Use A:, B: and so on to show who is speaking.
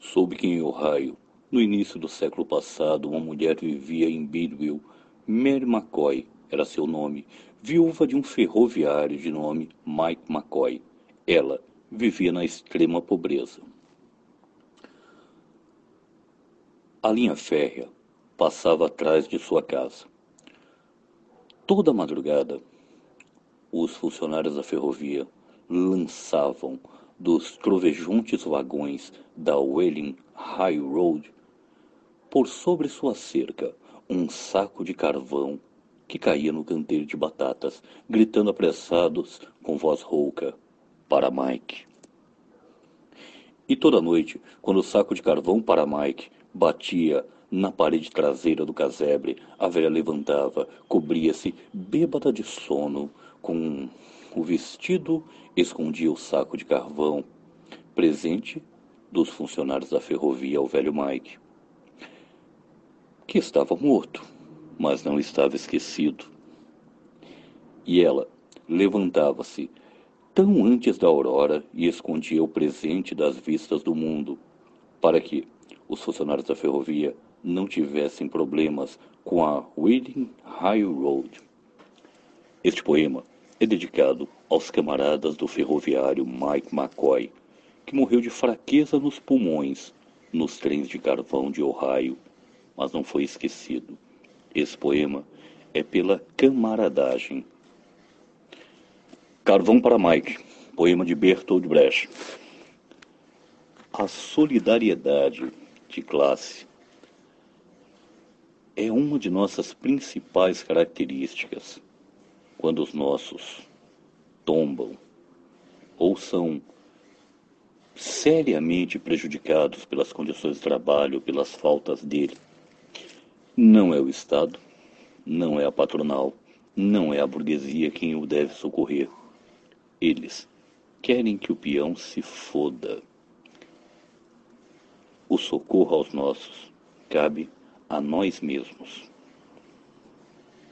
A: Soube que em Ohio, no início do século passado, uma mulher vivia em Bidwell. Mary McCoy era seu nome, viúva de um ferroviário de nome Mike McCoy. Ela vivia na extrema pobreza. A linha férrea passava atrás de sua casa. Toda madrugada, os funcionários da ferrovia lançavam dos trovejantes vagões da Welling High Road por sobre sua cerca um saco de carvão que caía no canteiro de batatas, gritando apressados com voz rouca para Mike. E toda noite, quando o saco de carvão para Mike batia na parede traseira do casebre, a velha levantava, cobria-se, bêbada de sono, com o vestido escondia o saco de carvão, presente dos funcionários da ferrovia ao velho Mike, que estava morto, mas não estava esquecido. E ela levantava-se tão antes da aurora e escondia o presente das vistas do mundo, para que os funcionários da ferrovia não tivessem problemas com a High Road. Este poema é dedicado aos camaradas do ferroviário Mike McCoy, que morreu de fraqueza nos pulmões nos trens de carvão de Ohio, mas não foi esquecido. Esse poema é pela camaradagem. Carvão para Mike, poema de Bertold Brecht. A solidariedade de classe é uma de nossas principais características quando os nossos tombam ou são seriamente prejudicados pelas condições de trabalho, pelas faltas dele. Não é o Estado, não é a patronal, não é a burguesia quem o deve socorrer. Eles querem que o peão se foda. O socorro aos nossos cabe a nós mesmos.